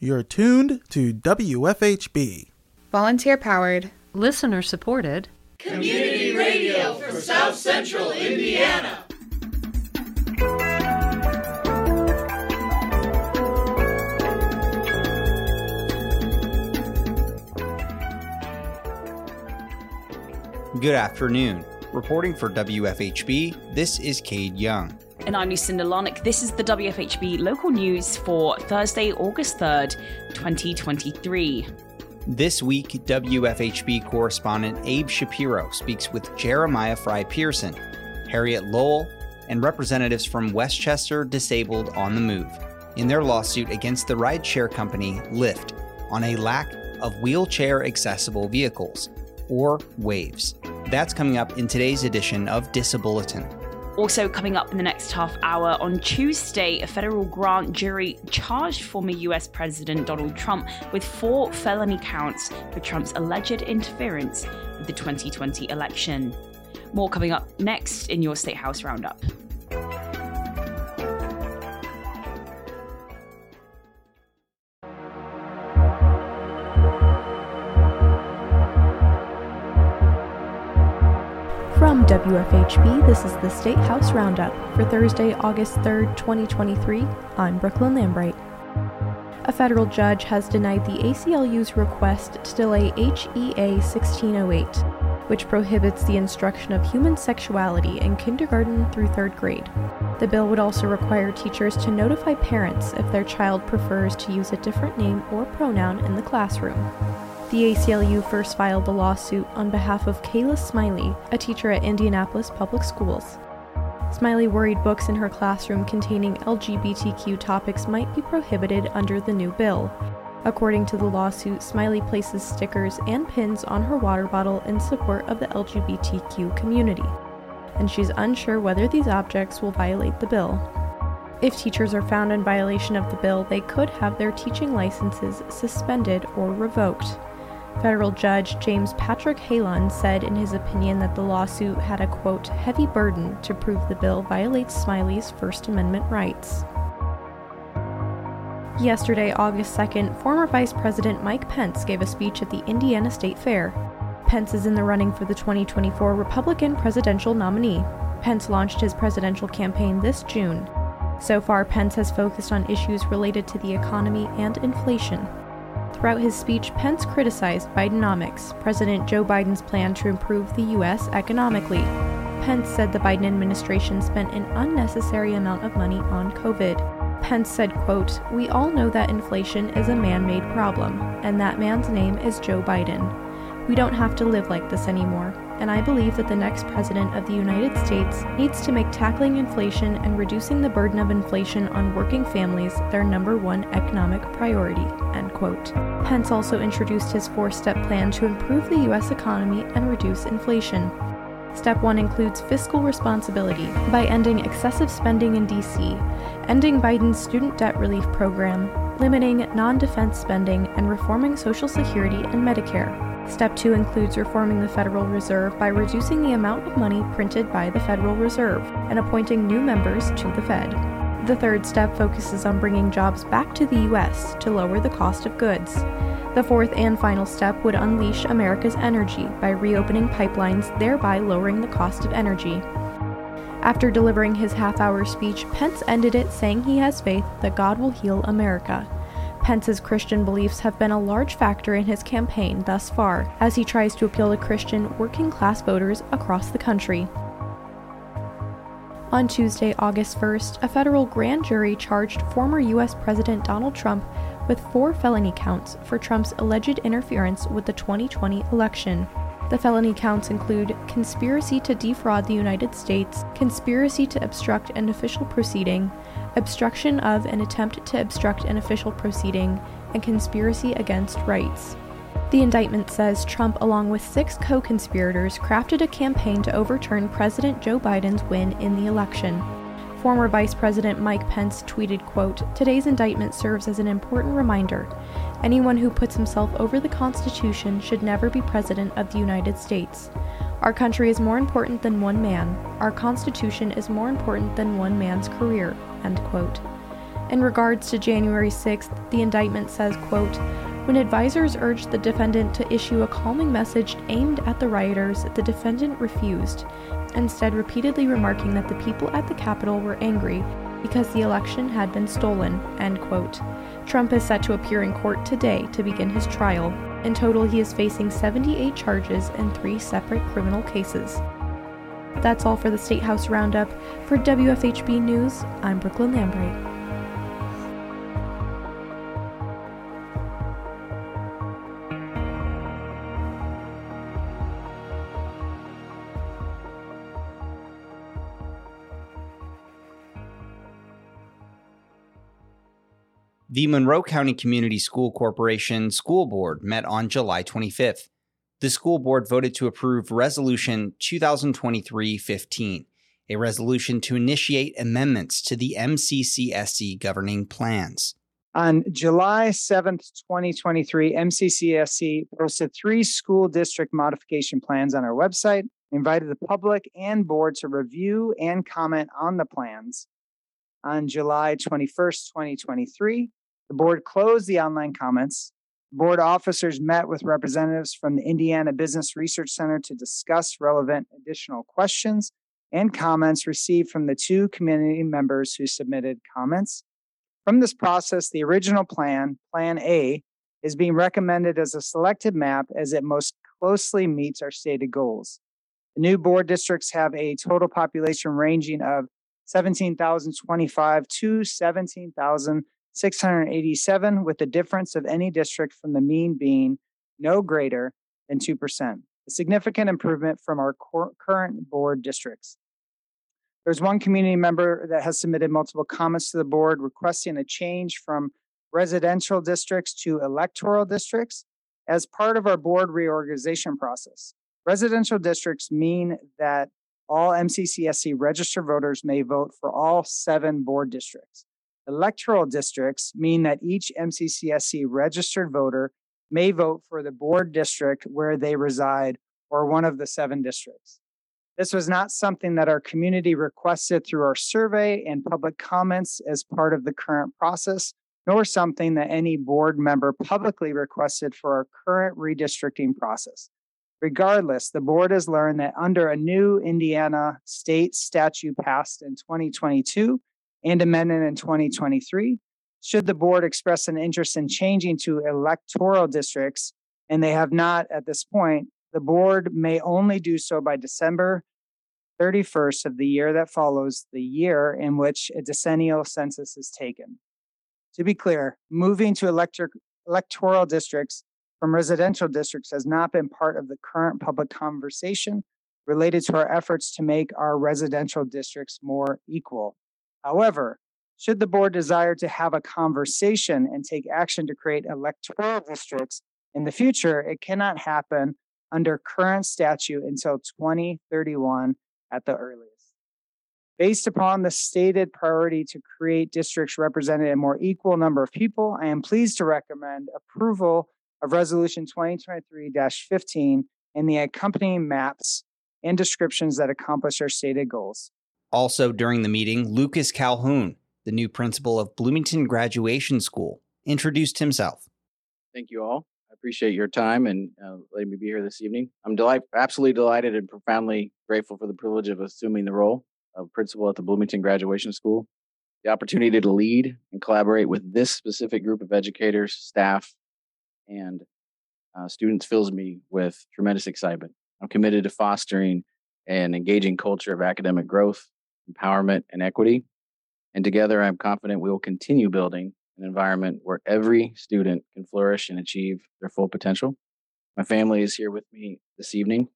You're tuned to WFHB. Volunteer powered, listener supported, community radio for South Central Indiana. Good afternoon. Reporting for WFHB, this is Cade Young. And I'm Lucinda Larnach. This is the WFHB local news for Thursday, August 3rd, 2023. This week, WFHB correspondent Abe Shapiro speaks with Jeremiah Frei Pearson, Harriet Lowell, and representatives from Westchester Disabled on the Move in their lawsuit against the rideshare company Lyft on a lack of wheelchair accessible vehicles, or WAVs. That's coming up in today's edition of Disabulletin. Also, coming up in the next half hour, on Tuesday, a federal grand jury charged former US President Donald Trump with four felony counts for Trump's alleged interference with the 2020 election. More coming up next in your State House Roundup. WFHB, this is the State House Roundup for Thursday, August 3rd, 2023. I'm Brookelyn Lambright. A federal judge has denied the ACLU's request to delay HEA 1608, which prohibits the instruction of human sexuality in kindergarten through third grade. The bill would also require teachers to notify parents if their child prefers to use a different name or pronoun in the classroom. The ACLU first filed the lawsuit on behalf of Kayla Smiley, a teacher at Indianapolis Public Schools. Smiley worried books in her classroom containing LGBTQ topics might be prohibited under the new bill. According to the lawsuit, Smiley places stickers and pins on her water bottle in support of the LGBTQ community, and she's unsure whether these objects will violate the bill. If teachers are found in violation of the bill, they could have their teaching licenses suspended or revoked. Federal Judge James Patrick Hanlon said in his opinion that the lawsuit had a quote, heavy burden to prove the bill violates Smiley's First Amendment rights. Yesterday, August 2nd, former Vice President Mike Pence gave a speech at the Indiana State Fair. Pence is in the running for the 2024 Republican presidential nominee. Pence launched his presidential campaign this June. So far, Pence has focused on issues related to the economy and inflation. Throughout his speech, Pence criticized Bidenomics, President Joe Biden's plan to improve the U.S. economically. Pence said the Biden administration spent an unnecessary amount of money on COVID. Pence said, quote, We all know that inflation is a man-made problem, and that man's name is Joe Biden. We don't have to live like this anymore, and I believe that the next president of the United States needs to make tackling inflation and reducing the burden of inflation on working families their number one economic priority, end quote. Pence also introduced his four-step plan to improve the U.S. economy and reduce inflation. Step 1 includes fiscal responsibility by ending excessive spending in DC, ending Biden's student debt relief program, limiting non defense spending, and reforming Social Security and Medicare. Step 2 includes reforming the Federal Reserve by reducing the amount of money printed by the Federal Reserve and appointing new members to the Fed. The third step focuses on bringing jobs back to the U.S. to lower the cost of goods. The fourth and final step would unleash America's energy by reopening pipelines, thereby lowering the cost of energy. After delivering his half hour speech, Pence ended it saying he has faith that God will heal America. Pence's Christian beliefs have been a large factor in his campaign thus far, as he tries to appeal to Christian working class voters across the country. On Tuesday, August 1st, a federal grand jury charged former U.S. President Donald Trump with four felony counts for Trump's alleged interference with the 2020 election. The felony counts include conspiracy to defraud the United States, conspiracy to obstruct an official proceeding, obstruction of an attempt to obstruct an official proceeding, and conspiracy against rights. The indictment says Trump, along with six co conspirators, crafted a campaign to overturn President Joe Biden's win in the election. Former Vice President Mike Pence tweeted, quote, Today's indictment serves as an important reminder. Anyone who puts himself over the Constitution should never be President of the United States. Our country is more important than one man. Our Constitution is more important than one man's career. End quote. In regards to January 6th, the indictment says, quote, when advisors urged the defendant to issue a calming message aimed at the rioters, the defendant refused, instead repeatedly remarking that the people at the Capitol were angry because the election had been stolen. End quote. Trump is set to appear in court today to begin his trial. In total, he is facing 78 charges in three separate criminal cases. That's all for the State House Roundup. For WFHB News, I'm Brookelyn Lambright. The Monroe County Community School Corporation School Board met on July 25th. The school board voted to approve Resolution 2023 15, a resolution to initiate amendments to the MCCSC governing plans. On July 7th, 2023, MCCSC posted three school district modification plans on our website, invited the public and board to review and comment on the plans. On July 21st, 2023, the board closed the online comments. Board officers met with representatives from the Indiana Business Research Center to discuss relevant additional questions and comments received from the two community members who submitted comments. From this process, the original plan, Plan A, is being recommended as a selected map as it most closely meets our stated goals. The new board districts have a total population ranging of 17,025 to 17,000. 687, with the difference of any district from the mean being no greater than 2%, a significant improvement from our cor- current board districts. There's one community member that has submitted multiple comments to the board requesting a change from residential districts to electoral districts as part of our board reorganization process. Residential districts mean that all MCCSC registered voters may vote for all seven board districts. Electoral districts mean that each MCCSC registered voter may vote for the board district where they reside or one of the seven districts. This was not something that our community requested through our survey and public comments as part of the current process, nor something that any board member publicly requested for our current redistricting process. Regardless, the board has learned that under a new Indiana state statute passed in 2022, and amended in 2023. Should the board express an interest in changing to electoral districts, and they have not at this point, the board may only do so by December 31st of the year that follows the year in which a decennial census is taken. To be clear, moving to electric, electoral districts from residential districts has not been part of the current public conversation related to our efforts to make our residential districts more equal. However, should the board desire to have a conversation and take action to create electoral districts in the future, it cannot happen under current statute until 2031 at the earliest. Based upon the stated priority to create districts representing a more equal number of people, I am pleased to recommend approval of Resolution 2023 15 and the accompanying maps and descriptions that accomplish our stated goals. Also during the meeting, Lucas Calhoun, the new principal of Bloomington Graduation School, introduced himself. Thank you all. I appreciate your time and uh, letting me be here this evening. I'm delight- absolutely delighted and profoundly grateful for the privilege of assuming the role of principal at the Bloomington Graduation School. The opportunity to lead and collaborate with this specific group of educators, staff, and uh, students fills me with tremendous excitement. I'm committed to fostering an engaging culture of academic growth empowerment, and equity. And together, I'm confident we will continue building an environment where every student can flourish and achieve their full potential. My family is here with me this evening,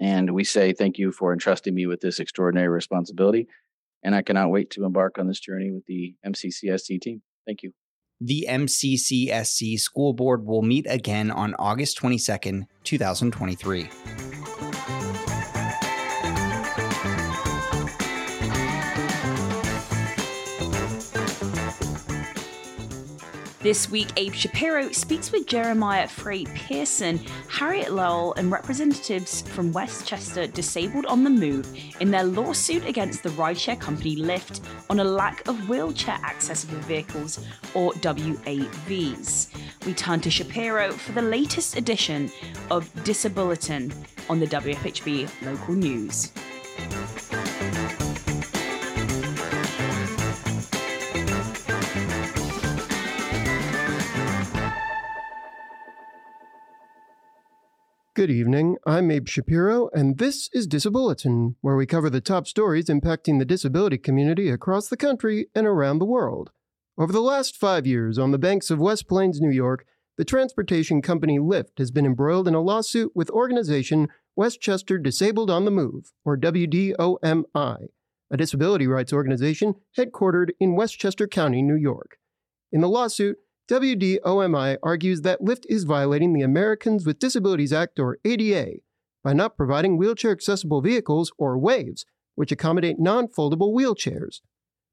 and we say thank you for entrusting me with this extraordinary responsibility. And I cannot wait to embark on this journey with the MCCSC team. Thank you. The MCCSC School Board will meet again on August 22nd, 2023. This week, Abe Shapiro speaks with Jeremiah Frei Pearson, Harriet Lowell, and representatives from Westchester Disabled on the Move in their lawsuit against the rideshare company Lyft on a lack of wheelchair accessible vehicles, or WAVs. We turn to Shapiro for the latest edition of Disabulletin on the WFHB local news. Good evening. I'm Abe Shapiro, and this is Disabulletin, where we cover the top stories impacting the disability community across the country and around the world. Over the last five years, on the banks of West Plains, New York, the transportation company Lyft has been embroiled in a lawsuit with organization Westchester Disabled on the Move, or WDOMI, a disability rights organization headquartered in Westchester County, New York. In the lawsuit, WDOMI argues that Lyft is violating the Americans with Disabilities Act, or ADA, by not providing wheelchair accessible vehicles, or WAVs, which accommodate non foldable wheelchairs.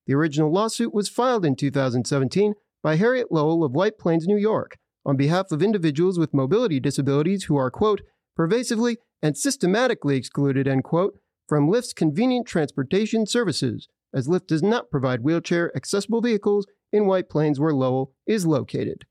The original lawsuit was filed in 2017 by Harriet Lowell of White Plains, New York, on behalf of individuals with mobility disabilities who are, quote, pervasively and systematically excluded, end quote, from Lyft's convenient transportation services, as Lyft does not provide wheelchair accessible vehicles in White Plains where Lowell is located.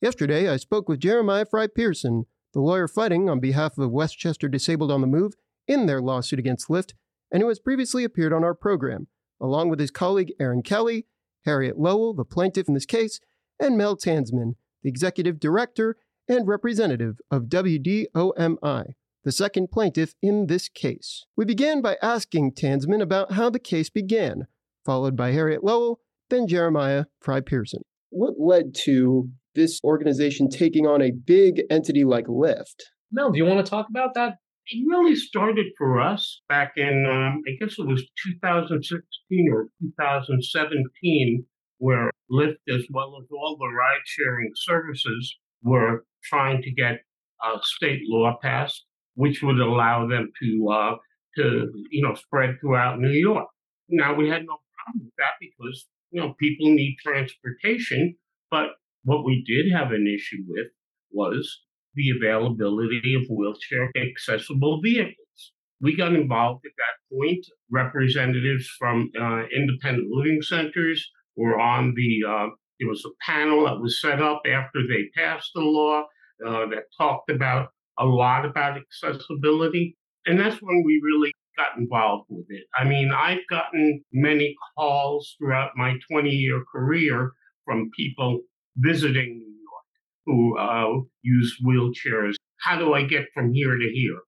Yesterday, I spoke with Jeremiah Frei Pearson, the lawyer fighting on behalf of Westchester Disabled on the Move in their lawsuit against Lyft, and who has previously appeared on our program, along with his colleague Aaron Kelly, Harriet Lowell, the plaintiff in this case, and Mel Tanzman, the executive director and representative of WDOMI, the second plaintiff in this case. We began by asking Tanzman about how the case began, followed by Harriet Lowell then Jeremiah Frei Pearson. What led to this organization taking on a big entity like Lyft? Mel, do you want to talk about that? It really started for us back in, um, I guess it was 2016 or 2017, where Lyft, as well as all the ride sharing services, were trying to get a state law passed, which would allow them to, uh, to you know, spread throughout New York. Now, we had no problem with that because you know, people need transportation, but what we did have an issue with was the availability of wheelchair accessible vehicles. We got involved at that point. Representatives from uh, independent living centers were on the, uh, there was a panel that was set up after they passed the law uh, that talked about a lot about accessibility. And that's when we really got involved with it. I mean, I've gotten many calls throughout my 20 year career from people visiting New York who uh, use wheelchairs. How do I get from here to here?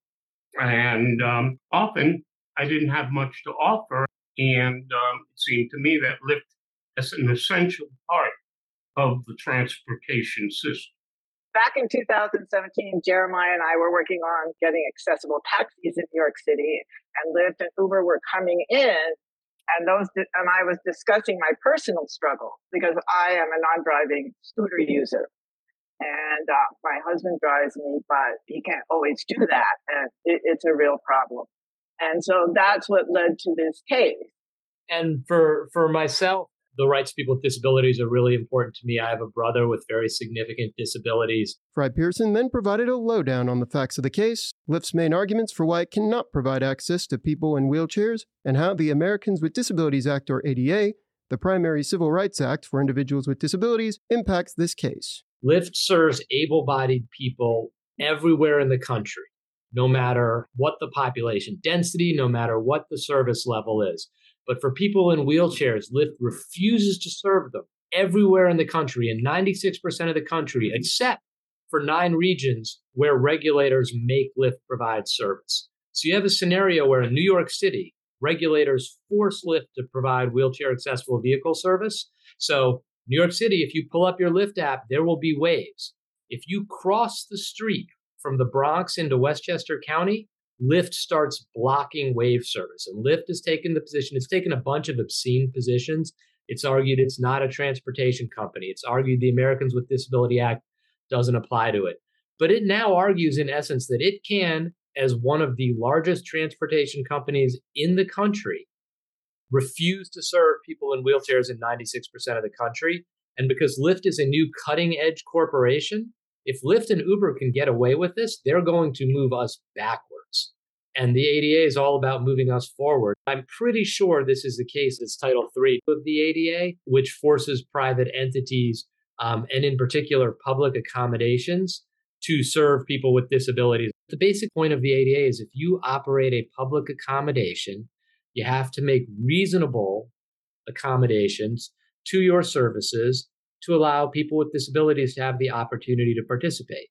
And um, often I didn't have much to offer. And um, it seemed to me that Lyft is an essential part of the transportation system back in 2017, Jeremiah and I were working on getting accessible taxis in New York City, and Lyft and Uber were coming in, and those and I was discussing my personal struggle because I am a non-driving scooter user, and uh, my husband drives me, but he can't always do that, and it, it's a real problem. And so that's what led to this case. And for for myself, the rights of people with disabilities are really important to me. I have a brother with very significant disabilities. Frei Pearson then provided a lowdown on the facts of the case, Lyft's main arguments for why it cannot provide access to people in wheelchairs, and how the Americans with Disabilities Act, or ADA, the primary civil rights act for individuals with disabilities, impacts this case. Lyft serves able bodied people everywhere in the country, no matter what the population density, no matter what the service level is. But for people in wheelchairs, Lyft refuses to serve them everywhere in the country, in 96% of the country, except for nine regions where regulators make Lyft provide service. So you have a scenario where in New York City, regulators force Lyft to provide wheelchair accessible vehicle service. So, New York City, if you pull up your Lyft app, there will be WAVs. If you cross the street from the Bronx into Westchester County, Lyft starts blocking wave service. And Lyft has taken the position, it's taken a bunch of obscene positions. It's argued it's not a transportation company. It's argued the Americans with Disability Act doesn't apply to it. But it now argues, in essence, that it can, as one of the largest transportation companies in the country, refuse to serve people in wheelchairs in 96% of the country. And because Lyft is a new cutting edge corporation, if Lyft and Uber can get away with this, they're going to move us backwards. And the ADA is all about moving us forward. I'm pretty sure this is the case. It's Title III of the ADA, which forces private entities um, and, in particular, public accommodations to serve people with disabilities. The basic point of the ADA is if you operate a public accommodation, you have to make reasonable accommodations to your services to allow people with disabilities to have the opportunity to participate.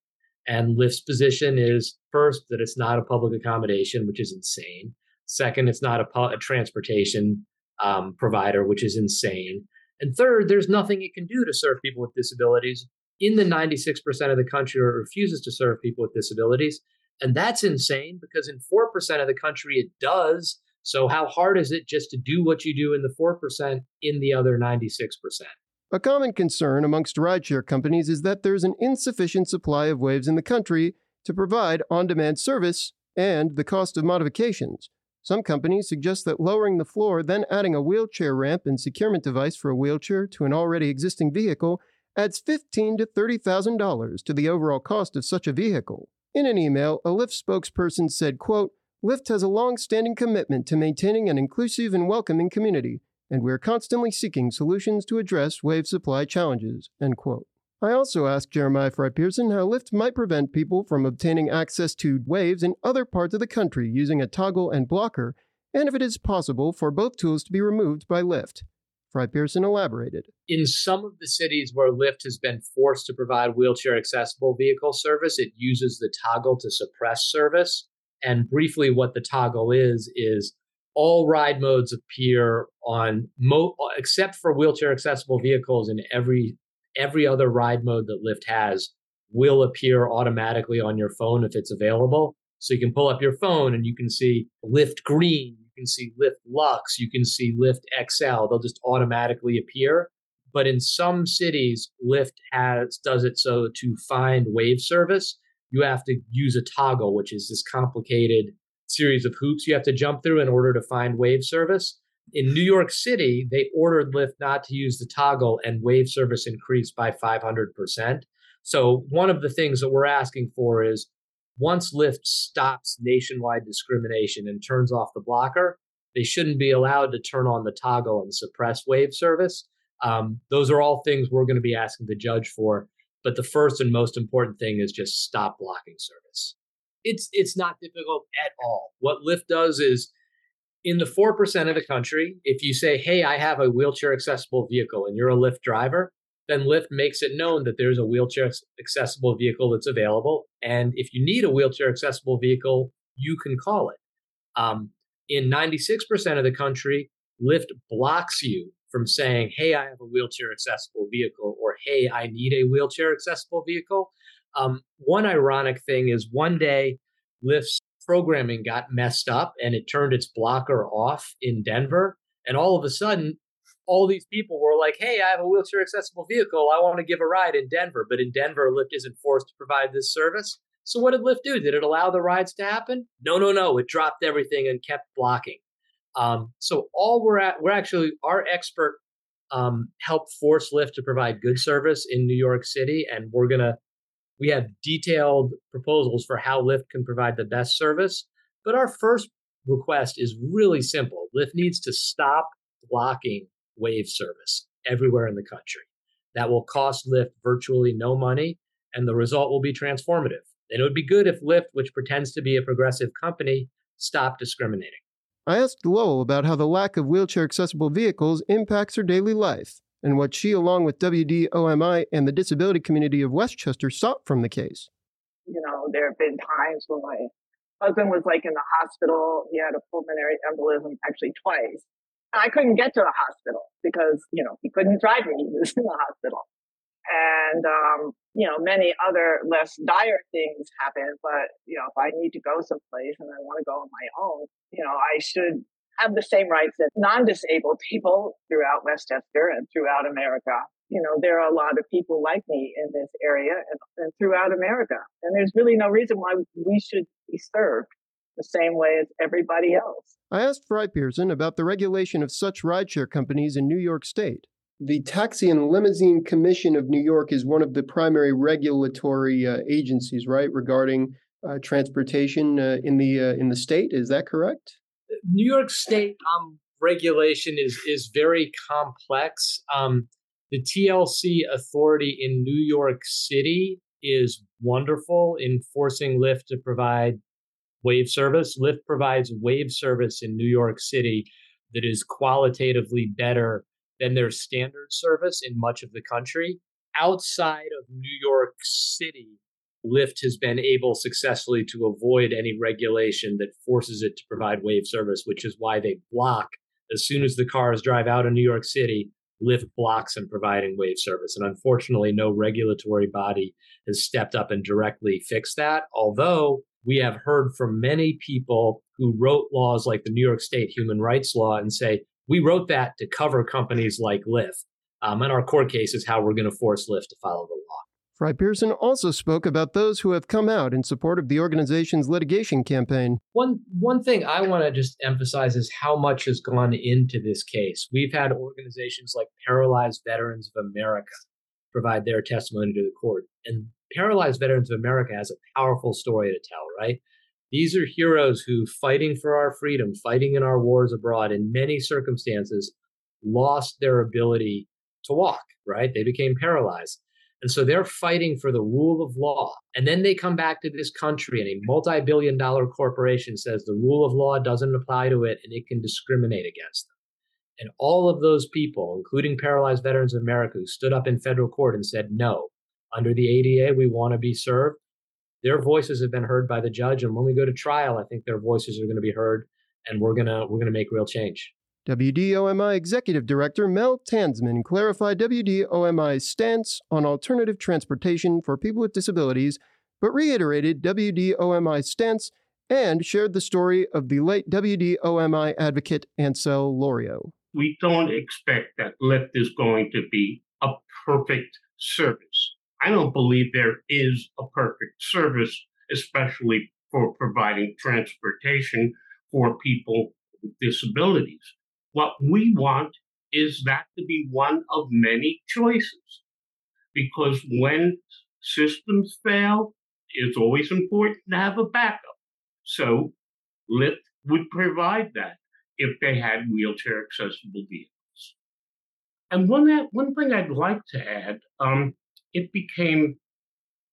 And Lyft's position is first, that it's not a public accommodation, which is insane. Second, it's not a, a transportation um, provider, which is insane. And third, there's nothing it can do to serve people with disabilities in the 96% of the country or refuses to serve people with disabilities. And that's insane because in 4% of the country it does. So, how hard is it just to do what you do in the 4% in the other 96%? A common concern amongst rideshare companies is that there's an insufficient supply of waves in the country to provide on demand service and the cost of modifications. Some companies suggest that lowering the floor, then adding a wheelchair ramp and securement device for a wheelchair to an already existing vehicle adds 15 to $30,000 to the overall cost of such a vehicle. In an email, a Lyft spokesperson said, quote, Lyft has a long-standing commitment to maintaining an inclusive and welcoming community, and we're constantly seeking solutions to address wave supply challenges, end quote. I also asked Jeremiah Frei Pearson how Lyft might prevent people from obtaining access to waves in other parts of the country using a toggle and blocker, and if it is possible for both tools to be removed by Lyft. Frei Pearson elaborated. In some of the cities where Lyft has been forced to provide wheelchair accessible vehicle service, it uses the toggle to suppress service. And briefly, what the toggle is, is all ride modes appear on mo- except for wheelchair accessible vehicles in every every other ride mode that Lyft has will appear automatically on your phone if it's available. So you can pull up your phone and you can see Lyft Green, you can see Lyft Lux, you can see Lyft XL. They'll just automatically appear. But in some cities, Lyft has does it so to find wave service, you have to use a toggle, which is this complicated series of hoops you have to jump through in order to find wave service. In New York City, they ordered Lyft not to use the toggle, and wave service increased by 500%. So, one of the things that we're asking for is once Lyft stops nationwide discrimination and turns off the blocker, they shouldn't be allowed to turn on the toggle and suppress wave service. Um, those are all things we're going to be asking the judge for. But the first and most important thing is just stop blocking service. It's it's not difficult at all. What Lyft does is in the 4% of the country, if you say, hey, I have a wheelchair accessible vehicle and you're a Lyft driver, then Lyft makes it known that there's a wheelchair accessible vehicle that's available. And if you need a wheelchair accessible vehicle, you can call it. Um, in 96% of the country, Lyft blocks you from saying, hey, I have a wheelchair accessible vehicle, or hey, I need a wheelchair accessible vehicle. Um, one ironic thing is one day, Lyft's programming got messed up and it turned its blocker off in Denver. And all of a sudden, all these people were like, hey, I have a wheelchair accessible vehicle. I want to give a ride in Denver. But in Denver, Lyft isn't forced to provide this service. So what did Lyft do? Did it allow the rides to happen? No, no, no. It dropped everything and kept blocking. Um, so all we're at, we're actually our expert um, helped force Lyft to provide good service in New York City, and we're gonna we have detailed proposals for how Lyft can provide the best service. But our first request is really simple. Lyft needs to stop blocking wave service everywhere in the country. That will cost Lyft virtually no money, and the result will be transformative. And it would be good if Lyft, which pretends to be a progressive company, stopped discriminating. I asked Lowell about how the lack of wheelchair accessible vehicles impacts her daily life and what she, along with WDOMI and the disability community of Westchester, sought from the case. You know, there have been times when my husband was like in the hospital. He had a pulmonary embolism actually twice. And I couldn't get to the hospital because, you know, he couldn't drive me. He was in the hospital. And, um, you know, many other less dire things happen. But, you know, if I need to go someplace and I want to go on my own, you know, I should have the same rights as non disabled people throughout Westchester and throughout America. You know, there are a lot of people like me in this area and, and throughout America. And there's really no reason why we should be served the same way as everybody else. I asked Frei Pearson about the regulation of such rideshare companies in New York State. the Taxi and Limousine Commission of New York is one of the primary regulatory uh, agencies, right, regarding uh, transportation uh, in the uh, in the state. Is that correct? New York State um, regulation is is very complex. Um, the TLC authority in New York City is wonderful in forcing Lyft to provide wave service. Lyft provides wave service in New York City that is qualitatively better than their standard service in much of the country. Outside of New York City, Lyft has been able successfully to avoid any regulation that forces it to provide wave service, which is why they block as soon as the cars drive out of New York City, Lyft blocks and providing wave service. And unfortunately, no regulatory body has stepped up and directly fixed that. Although we have heard from many people who wrote laws like the New York State human rights law and say, we wrote that to cover companies like Lyft. Um, and our court case is how we're going to force Lyft to follow the law. Frei-Pearson also spoke about those who have come out in support of the organization's litigation campaign. One one thing I want to just emphasize is how much has gone into this case. We've had organizations like Paralyzed Veterans of America provide their testimony to the court. And Paralyzed Veterans of America has a powerful story to tell, right? These are heroes who, fighting for our freedom, fighting in our wars abroad, in many circumstances, lost their ability to walk, right? They became paralyzed. And so they're fighting for the rule of law. And then they come back to this country, and a multi billion dollar corporation says the rule of law doesn't apply to it and it can discriminate against them. And all of those people, including Paralyzed Veterans of America, who stood up in federal court and said, no, under the ADA, we want to be served, their voices have been heard by the judge. And when we go to trial, I think their voices are going to be heard and we're going to, we're going to make real change. WDOMI Executive Director Mel Tanzman clarified WDOMI's stance on alternative transportation for people with disabilities, but reiterated WDOMI's stance and shared the story of the late WDOMI advocate Ansel Lorio. We don't expect that Lyft is going to be a perfect service. I don't believe there is a perfect service, especially for providing transportation for people with disabilities. What we want is that to be one of many choices. Because when systems fail, it's always important to have a backup. So Lyft would provide that if they had wheelchair accessible vehicles. And one, one thing I'd like to add, um, it became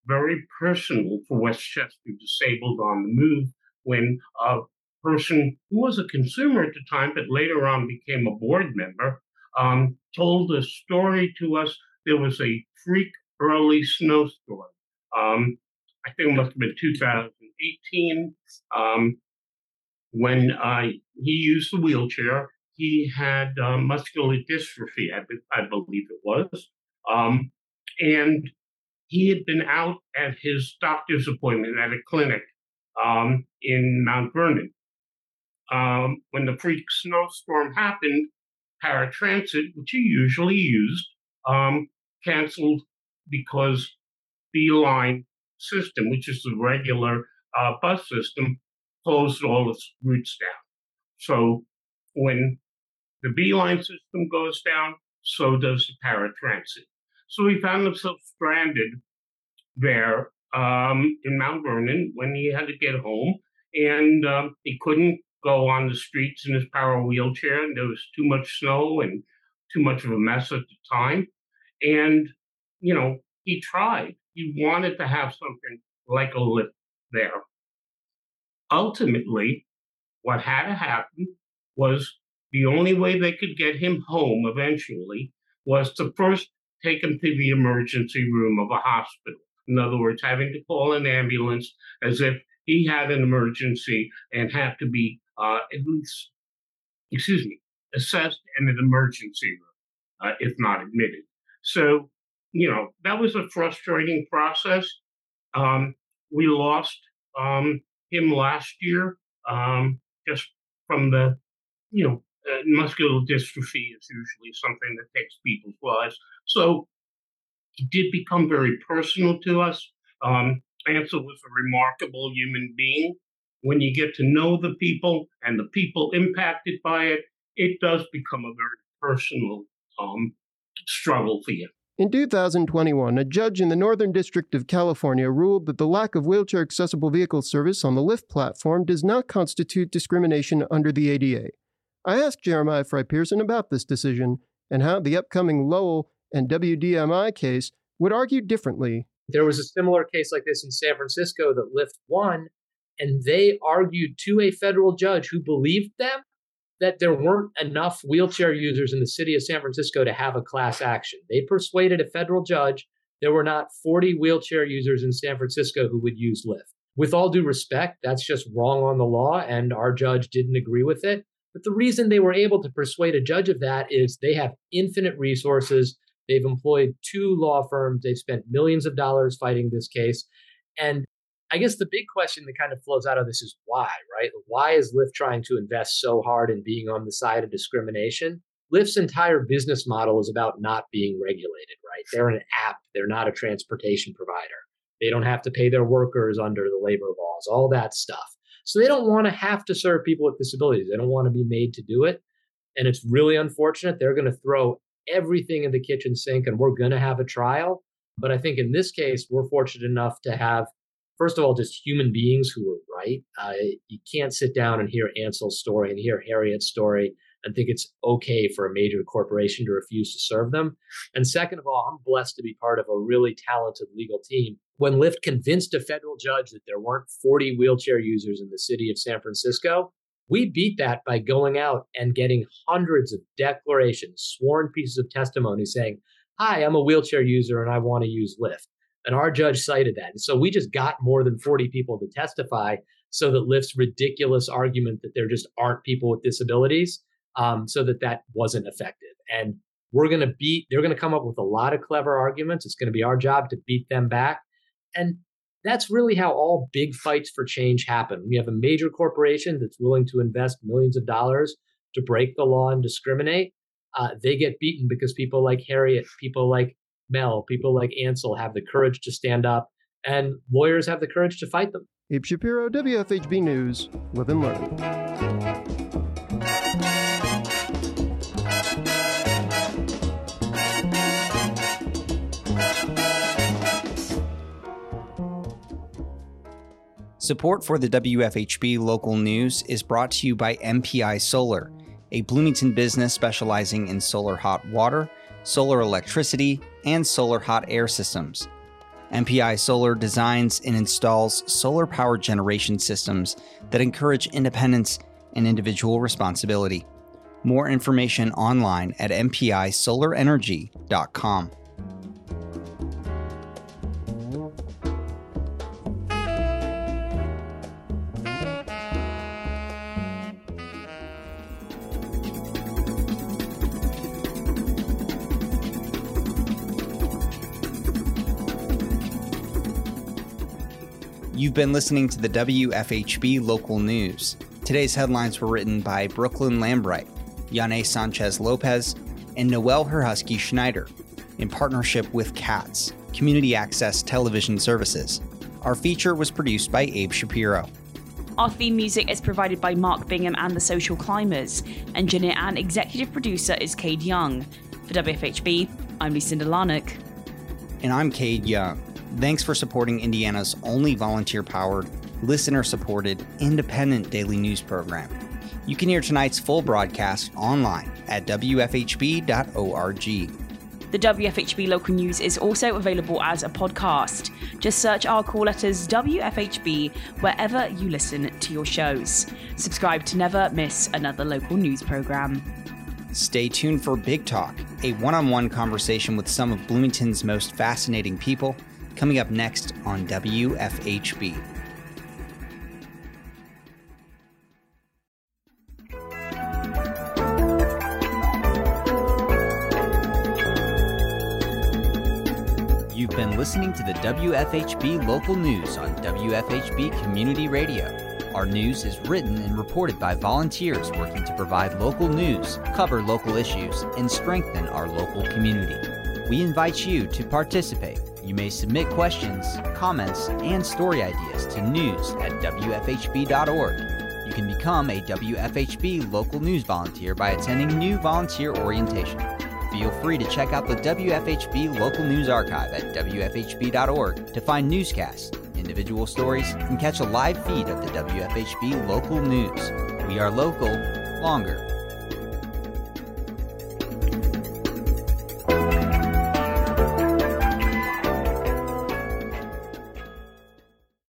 very personal for Westchester Disabled on the Move when uh, person who was a consumer at the time, but later on became a board member, um, told a story to us. There was a freak early snowstorm. Um, I think it must have been 2018 um, when uh, he used the wheelchair. He had uh, muscular dystrophy, I, be- I, believe it was. Um, and he had been out at his doctor's appointment at a clinic um, in Mount Vernon um, when the freak snowstorm happened, paratransit, which he usually used, um, canceled because Beeline system, which is the regular uh, bus system, closed all its routes down. So when the Beeline system goes down, so does the paratransit. So he found himself stranded there um, in Mount Vernon when he had to get home, and um, he couldn't go on the streets in his power wheelchair. And there was too much snow and too much of a mess at the time. And, you know, he tried. He wanted to have something like a lift there. Ultimately, what had to happen was the only way they could get him home eventually was to first take him to the emergency room of a hospital. In other words, having to call an ambulance as if he had an emergency and had to be uh, at least, excuse me, assessed in an emergency room, uh, if not admitted. So, you know, that was a frustrating process. Um, we lost um, him last year um, just from the, you know, uh, muscular dystrophy is usually something that takes people's lives. So it did become very personal to us. Um, Ansel was a remarkable human being when you get to know the people and the people impacted by it, it does become a very personal um, struggle for you. In 2021, a judge in the Northern District of California ruled that the lack of wheelchair accessible vehicle service on the Lyft platform does not constitute discrimination under the ADA. I asked Jeremiah Frei Pearson about this decision and how the upcoming Lowell and WDMI case would argue differently. There was a similar case like this in San Francisco that Lyft won, and they argued to a federal judge who believed them that there weren't enough wheelchair users in the city of San Francisco to have a class action. They persuaded a federal judge there were not 40 wheelchair users in San Francisco who would use Lyft. With all due respect, that's just wrong on the law, and our judge didn't agree with it. But the reason they were able to persuade a judge of that is they have infinite resources. They've employed two law firms. They've spent millions of dollars fighting this case. And I guess the big question that kind of flows out of this is why, right? Why is Lyft trying to invest so hard in being on the side of discrimination? Lyft's entire business model is about not being regulated, right? They're an app, they're not a transportation provider. They don't have to pay their workers under the labor laws, all that stuff. So they don't want to have to serve people with disabilities. They don't want to be made to do it. And it's really unfortunate. They're going to throw everything in the kitchen sink and we're going to have a trial. But I think in this case, we're fortunate enough to have, first of all, just human beings who are right. Uh, you can't sit down and hear Ansel's story and hear Harriet's story and think it's okay for a major corporation to refuse to serve them. And second of all, I'm blessed to be part of a really talented legal team when Lyft convinced a federal judge that there weren't 40 wheelchair users in the city of San Francisco, we beat that by going out and getting hundreds of declarations, sworn pieces of testimony saying, Hi, I'm a wheelchair user and I want to use Lyft. And our judge cited that. And so we just got more than 40 people to testify so that Lyft's ridiculous argument that there just aren't people with disabilities, um, so that that wasn't effective. And we're going to beat, they're going to come up with a lot of clever arguments. It's going to be our job to beat them back. And that's really how all big fights for change happen. We have a major corporation that's willing to invest millions of dollars to break the law and discriminate. Uh, they get beaten because people like Harriet, people like Mel, people like Ansel have the courage to stand up, and lawyers have the courage to fight them. Abe Shapiro, WFHB News, Live and Learn. Support for the WFHB local news is brought to you by MPI Solar, a Bloomington business specializing in solar hot water, solar electricity, and solar hot air systems. MPI Solar designs and installs solar power generation systems that encourage independence and individual responsibility. More information online at mpisolarenergy.com. been listening to the WFHB local news. Today's headlines were written by Brookelyn Lambright, Yane Sanchez Lopez, and Noel Herhusky Schneider in partnership with CATS, Community Access Television Services. Our feature was produced by Abe Shapiro. Our theme music is provided by Mark Bingham and the Social Climbers. Engineer and executive producer is Cade Young. For WFHB, I'm Lucinda Larnach. And I'm Cade Young. Thanks for supporting Indiana's only volunteer powered, listener supported, independent daily news program. You can hear tonight's full broadcast online at WFHB.org. The WFHB local news is also available as a podcast. Just search our call letters WFHB wherever you listen to your shows. Subscribe to never miss another local news program. Stay tuned for Big Talk, a one on one conversation with some of Bloomington's most fascinating people coming up next on WFHB. You've been listening to the WFHB local news on WFHB Community Radio. Our news is written and reported by volunteers working to provide local news, cover local issues, and strengthen our local community. We invite you to participate you may submit questions, comments, and story ideas to news at WFHB.org. You can become a WFHB local news volunteer by attending new volunteer orientation. Feel free to check out the WFHB local news archive at WFHB.org to find newscasts, individual stories, and catch a live feed of the WFHB local news. We are local, longer,